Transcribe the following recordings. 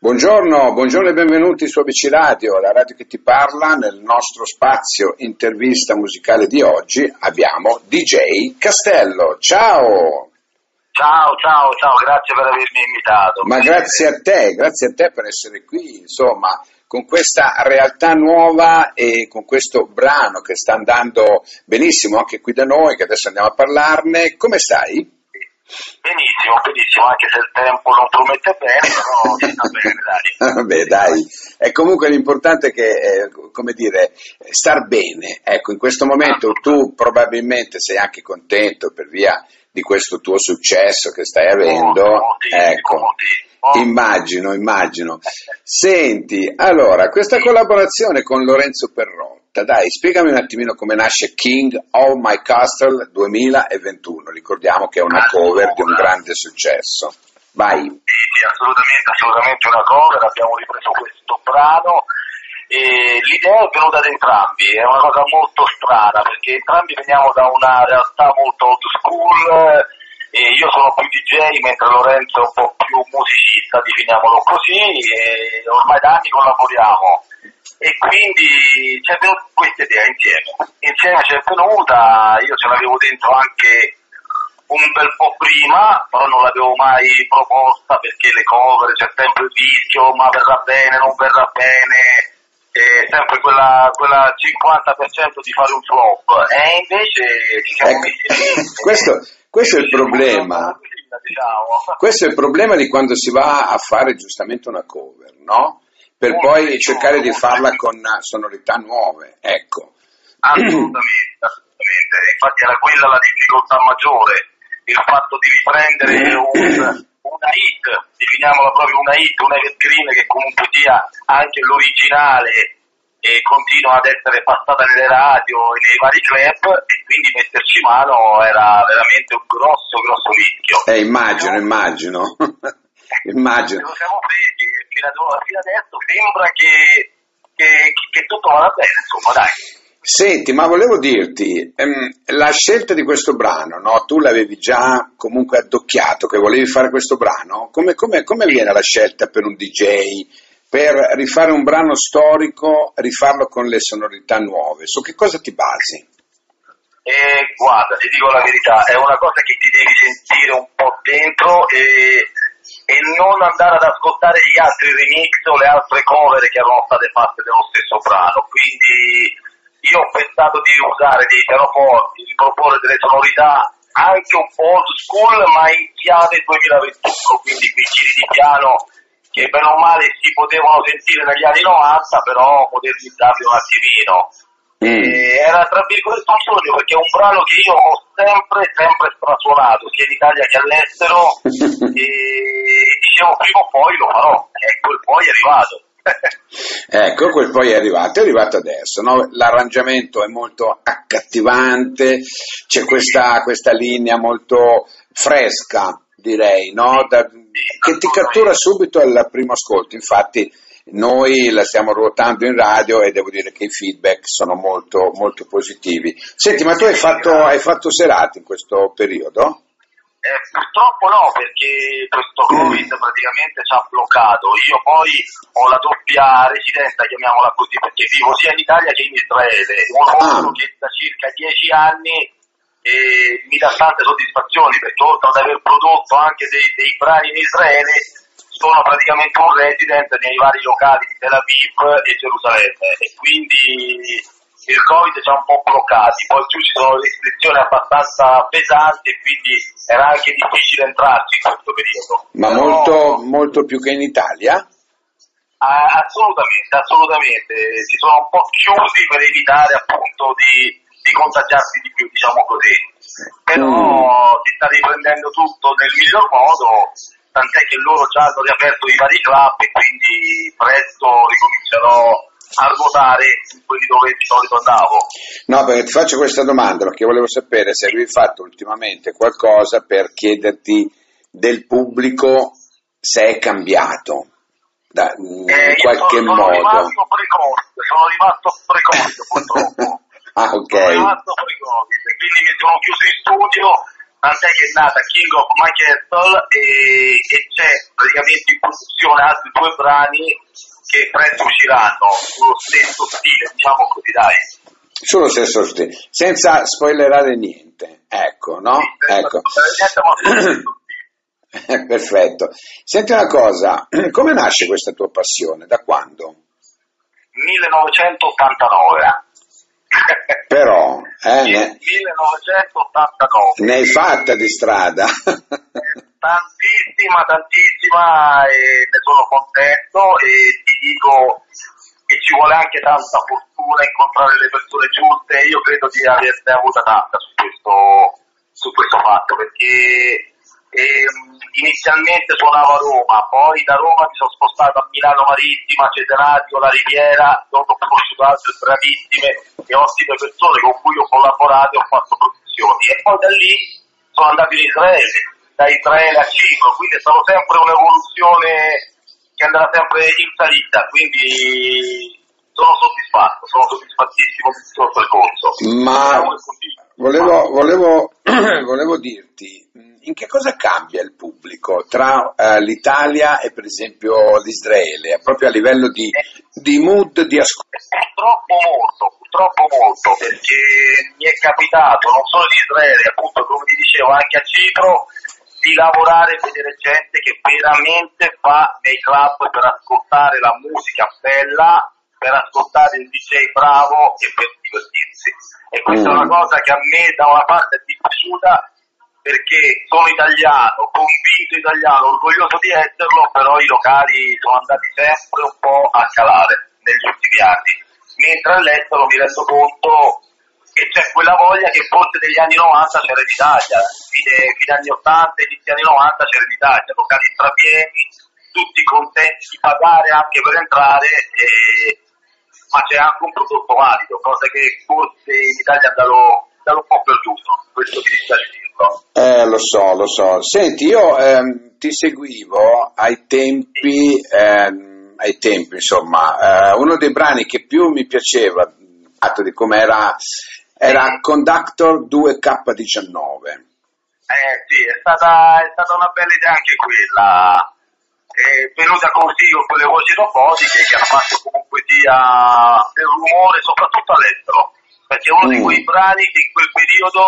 Buongiorno, buongiorno e benvenuti su ABC Radio, la radio che ti parla. Nel nostro spazio intervista musicale di oggi abbiamo DJ Castello. Ciao! Ciao, ciao, ciao, grazie per avermi invitato. Ma grazie a te, grazie a te per essere qui, insomma, con questa realtà nuova e con questo brano che sta andando benissimo anche qui da noi, che adesso andiamo a parlarne. Come stai? Benissimo, benissimo, anche se il tempo non promette bene, però si sta bene, dai. Vabbè, dai. E comunque l'importante è che, eh, come dire, star bene. Ecco, in questo momento tu probabilmente sei anche contento per via di questo tuo successo che stai avendo. Molto, ecco. molto. Immagino, immagino. Senti, allora, questa collaborazione con Lorenzo Perrotta, dai, spiegami un attimino come nasce King of My Castle 2021. Ricordiamo che è una cover di un grande successo. Vai. Sì, assolutamente, assolutamente una cover, abbiamo ripreso questo brano e l'idea è venuta da entrambi, è una cosa molto strana perché entrambi veniamo da una realtà molto old school io sono più DJ mentre Lorenzo è un po' più musicista, definiamolo così, e ormai da anni collaboriamo e quindi c'è venuta questa idea insieme. Insieme c'è venuta, io ce l'avevo dentro anche un bel po' prima, però non l'avevo mai proposta perché le cover c'è sempre il rischio, ma verrà bene, non verrà bene, è sempre quella, quella 50% di fare un flop. E invece ci siamo Ecco, messi questo, questo è il problema. Diciamo. Questo è il problema di quando si va a fare giustamente una cover, no? Per Molto poi cercare di farla con sonorità nuove, ecco. Assolutamente, assolutamente. Infatti era quella la difficoltà maggiore, il fatto di riprendere un- una hit, definiamola proprio una hit, una evergreen che comunque sia anche l'originale e continua ad essere passata nelle radio e nei vari club e quindi metterci mano era veramente un grosso, grosso rischio. Eh, immagino, immagino. immagino. Lo siamo presi e fino, fino adesso sembra che, che- che tutto vada bene, insomma, dai. Senti, ma volevo dirti, ehm, la scelta di questo brano, no? Tu l'avevi già comunque addocchiato che volevi fare questo brano? Come, come- come avviene la scelta per un DJ? Per rifare un brano storico, rifarlo con le sonorità nuove? Su che cosa ti basi? E guarda, ti dico la verità, è una cosa che ti devi sentire un po' dentro e, e non andare ad ascoltare gli altri remix o le altre cover che erano state fatte dello stesso brano. Quindi io ho pensato di usare dei pianoforti, di proporre delle sonorità anche un po' old school ma in chiave 2021, quindi quei giri di piano che bene o male si potevano sentire negli anni 90, però modernizzarli un attimino. Mm. E era tra virgolette un sogno perché è un brano che io ho sempre, sempre strasuonato, sia in Italia che all'estero, e dicevo prima o poi lo farò, ecco il poi è arrivato. Ecco, quel poi è arrivato, è arrivato adesso. no? L'arrangiamento è molto accattivante, c'è questa, questa linea molto fresca, direi, no? Da- che ti cattura subito al primo ascolto. Infatti, noi la stiamo ruotando in radio e devo dire che i feedback sono molto, molto positivi. Senti, ma tu hai fatto, hai fatto serate in questo periodo? Eh, purtroppo no, perché questo Covid praticamente ci ha bloccato. Io poi ho la doppia residenza, chiamiamola così, perché vivo sia in Italia che in Israele. Un lavoro Ah. che da circa dieci anni eh, mi dà tante soddisfazioni, perché oltre ad aver prodotto anche dei, dei brani in Israele, sono praticamente un resident nei vari locali di Tel Aviv e Gerusalemme. E quindi il Covid ci ha un po' bloccati, poi giù ci sono restrizioni abbastanza pesanti e quindi era anche difficile entrarci in questo periodo. Ma Però, molto, molto più che in Italia? ah, assolutamente, assolutamente, si sono un po' chiusi per evitare appunto di, di contagiarsi di più, diciamo così. Però Mm. si sta riprendendo tutto nel miglior modo, tant'è che loro già hanno riaperto i vari club e quindi presto ricomincerò a ruotare in quelli dove di solito andavo. No, perché ti faccio questa domanda perché volevo sapere se avevi fatto ultimamente qualcosa per chiederti del pubblico se è cambiato da, in Eh, qualche sono, sono modo. rimasto precoce, sono rimasto precoce purtroppo. ah, ok. Sono rimasto pre-Covid, quindi mi sono chiuso in studio, tant'è che è nata King of My Castle e, e c'è praticamente in produzione altri due brani che presto usciranno sullo stesso stile, diciamo così, dai. Sullo stesso stile, senza spoilerare niente, ecco, no? Sì, ecco. stile. Perfetto. Senti una cosa, come nasce questa tua passione? Da quando? 1989. Però, eh, ne, 1989. ne hai fatta di strada. Tantissima, tantissima e ne sono contento e ti dico che ci vuole anche tanta fortuna incontrare le persone giuste. Io credo di averne avuta tanta su questo, su questo fatto perché ehm, inizialmente suonavo a Roma, poi da Roma mi sono spostato a Milano Marittima, Cesenatico, La Riviera, dove ho conosciuto altre bravissime e ottime persone con cui ho collaborato e ho fatto produzioni. E poi da lì sono andato in Israele, da Israele a Cipro, quindi è stata sempre un'evoluzione che andrà sempre in salita, quindi sono soddisfatto, sono soddisfattissimo di tutto il percorso. Ma. Volevo, volevo, volevo dirti, in che cosa cambia il pubblico tra eh, l'Italia e per esempio l'Israele, proprio a livello di, di mood, di ascolto? Purtroppo molto, purtroppo molto, perché mi è capitato non solo in Israele, appunto come vi dicevo anche a Cipro, di lavorare e vedere gente che veramente fa nei club per ascoltare la musica bella, per ascoltare il DJ bravo e per divertirsi. E questa è Mm. una cosa che a me da una parte è dispiaciuta perché sono italiano, convinto italiano, orgoglioso di esserlo, però i locali sono andati sempre un po' a calare negli ultimi anni, mentre all'estero mi rendo conto che c'è quella voglia che forse negli anni 90 c'era in Italia, fine, fine anni 80 inizio anni 90 c'era in Italia, locali strapieni, tutti contenti di pagare anche per entrare, e- ma c'è anche un prodotto valido, cosa che forse in Italia andato un po' perduto, questo mi dispiace dirlo. Eh, lo so, lo so. Senti, io ehm, ti seguivo ai tempi, ehm, ai tempi, insomma, eh, uno dei brani che più mi piaceva, atto di com'era, era Conductor 2K19. Eh sì, è stata, è stata una bella idea anche quella. È venuta così con quelle voci robotiche che hanno fatto comunque sia del rumore, soprattutto all'estero. Perché è uno di Mm. quei brani che in quel periodo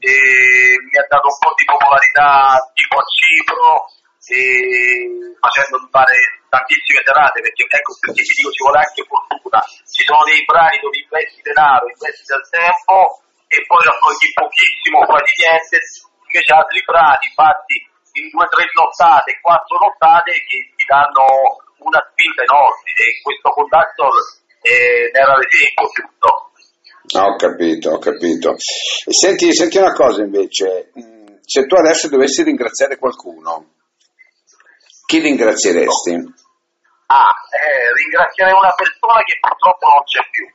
eh, mi ha dato un po' di popolarità tipo a Cipro, e facendo fare tantissime serate, perché ecco perché ti dico ci vuole anche fortuna. Ci sono dei brani dove investi denaro, investi del tempo e poi raccogli pochissimo, quasi niente, invece altri brani fatti in due o tre nottate, quattro nottate che ti danno una spinta enorme e questo contatto eh, ne era l'esempio giusto. Ho capito, ho capito. Senti, senti una cosa invece, mm, se tu adesso dovessi ringraziare qualcuno, chi ringrazieresti? Ah, eh, ringraziare una persona che purtroppo non c'è più.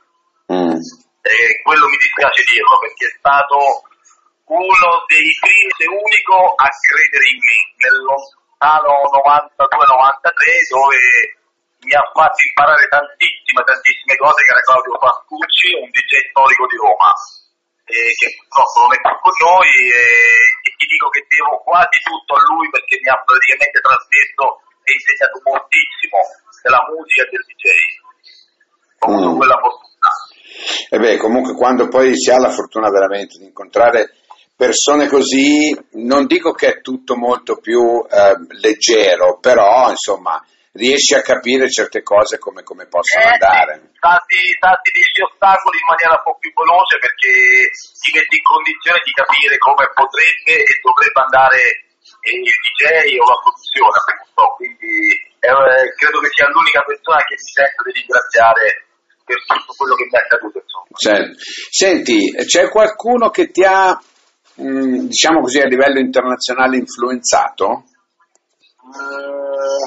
Mm. e quello mi dispiace dirlo perché è stato uno dei primi e unico a credere in me nel lontano 92-93 dove mi ha fatto imparare tantissime, tantissime cose che era Claudio Pascucci, un DJ storico di Roma e che purtroppo non è più con noi e, e ti dico che devo quasi tutto a lui perché mi ha praticamente trasmesso e insegnato moltissimo della musica e del DJ. Ho avuto Mm. quella fortuna. E beh, comunque quando poi si ha la fortuna veramente di incontrare persone così, non dico che è tutto molto più eh, leggero, però insomma riesci a capire certe cose come, come possono Eh, andare. Tanti, tanti degli ostacoli in maniera un po' più veloce perché ti metti in condizione di capire come potrebbe e dovrebbe andare eh, il DJ o la produzione, appunto. Quindi eh, credo che sia l'unica persona che mi sento di ringraziare per tutto quello che mi è accaduto. Insomma. Senti, c'è qualcuno che ti ha, mh, diciamo così, a livello internazionale influenzato? Mm,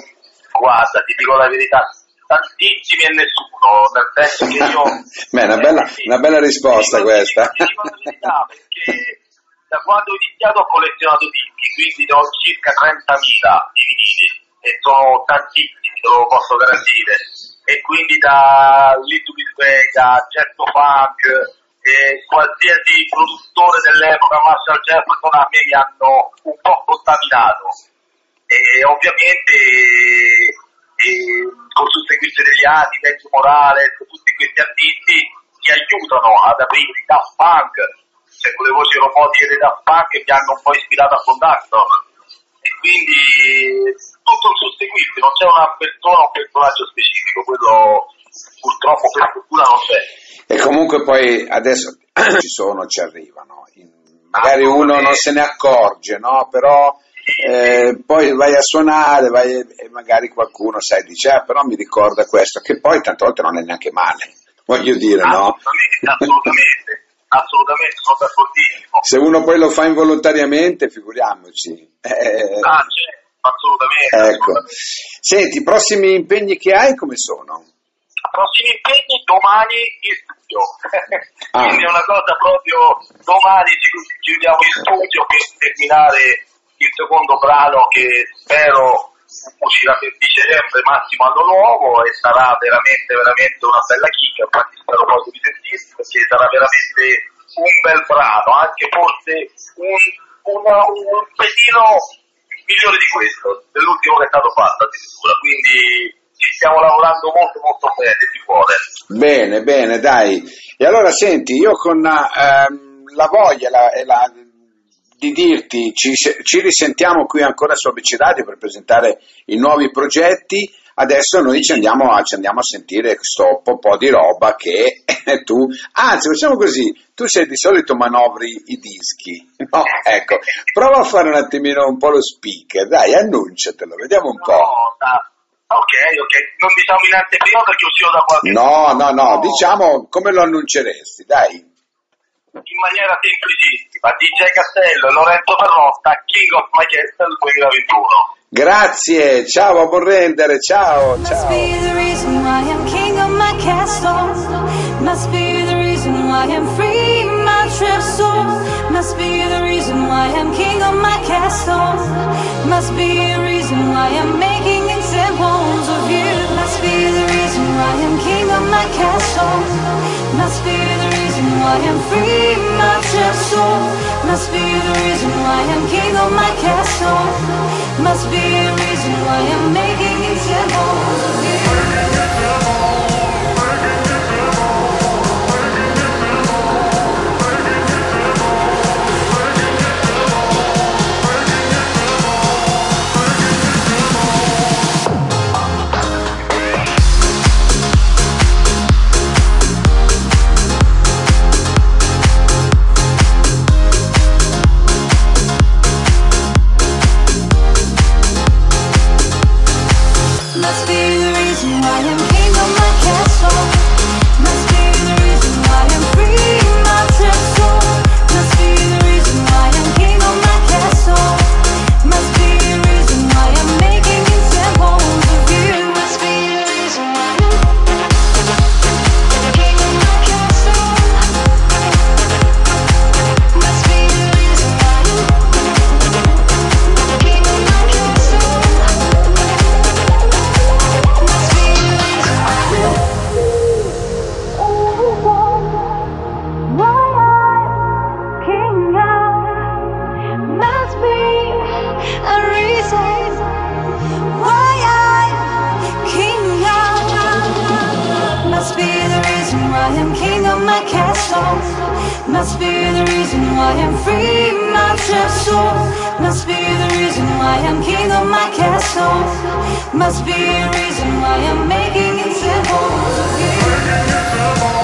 guarda, ti dico la verità, tantissimi e nessuno, nel senso che io... Beh, una bella, una bella risposta dico- questa. Ti dico la verità, perché da quando ho iniziato ho collezionato dischi, quindi ne ho circa 30.000 di vinili e sono tantissimi, te lo posso garantire. E quindi da Little Big Vega, Certo Funk, e qualsiasi produttore dell'epoca, Marshall Jefferson, a me mi hanno un po' contaminato. E ovviamente queste degli anni, Vecchio Morales, tutti questi artisti che aiutano ad aprire i Daft Punk, cioè quelle voci robotiche dei Daft Punk che mi hanno un po' ispirato a Conductor. E quindi tutto il susseguirsi, non c'è una persona o un personaggio specifico, quello purtroppo per fortuna non c'è. E comunque poi adesso ci sono, ci arrivano. Magari uno non se ne accorge, no? Però eh, poi vai a suonare vai, e magari qualcuno sai, dice, ah, però mi ricorda questo, che poi tante volte non è neanche male, voglio dire, no? Assolutamente, assolutamente, assolutamente, sono d'accordissimo. Se uno poi lo fa involontariamente, figuriamoci. Eh, ah, certo, assolutamente, ecco. assolutamente. Senti, i prossimi impegni che hai come sono? Prossimi impegni domani in studio. Ah. Quindi è una cosa proprio domani ci chiudiamo in studio per terminare il secondo brano che spero uscirà per dicembre massimo anno nuovo e sarà veramente veramente una bella chicca, infatti spero poi di sentirsi perché sarà veramente un bel brano, anche forse un, una, un pelino migliore di questo, dell'ultimo che è stato fatto addirittura, quindi ci stiamo lavorando molto molto bene di cuore. Bene, bene, dai. E allora senti, io con ehm, la voglia la, e la, di dirti, ci, ci, risentiamo qui ancora su ABC Radio per presentare i nuovi progetti. Adesso noi ci andiamo a, ci andiamo a sentire questo po', po' di roba che tu, anzi facciamo così, tu sei di solito manovri i dischi, no? Ecco, prova a fare un attimino un po' lo speaker, dai, annunciatelo, vediamo un po'. No, da Ok, ok, non diciamo in anteprima perché uscirò da qualche No, no, no, diciamo come lo annunceresti, dai. In maniera semplicissima, DJ Castello Lorenzo Perrotta, King of My Castle 2021. Grazie, ciao, a buon rendere, ciao, Must ciao. be the reason why I'm king of my castle. Must be the reason why I'm free in my trip soul. Must be the reason why I'm king of my castle. Must be the reason why I'm making examples why I'm king of my castle. Must be the reason why I'm free my trip soul. Must be the reason why I'm king of my castle. Must be the reason why I'm making examples of why I'm king of my castle. Must be the reason why I'm free my trip soul. Must be the reason why I'm king of my castle. Must be a reason why I'm making it you.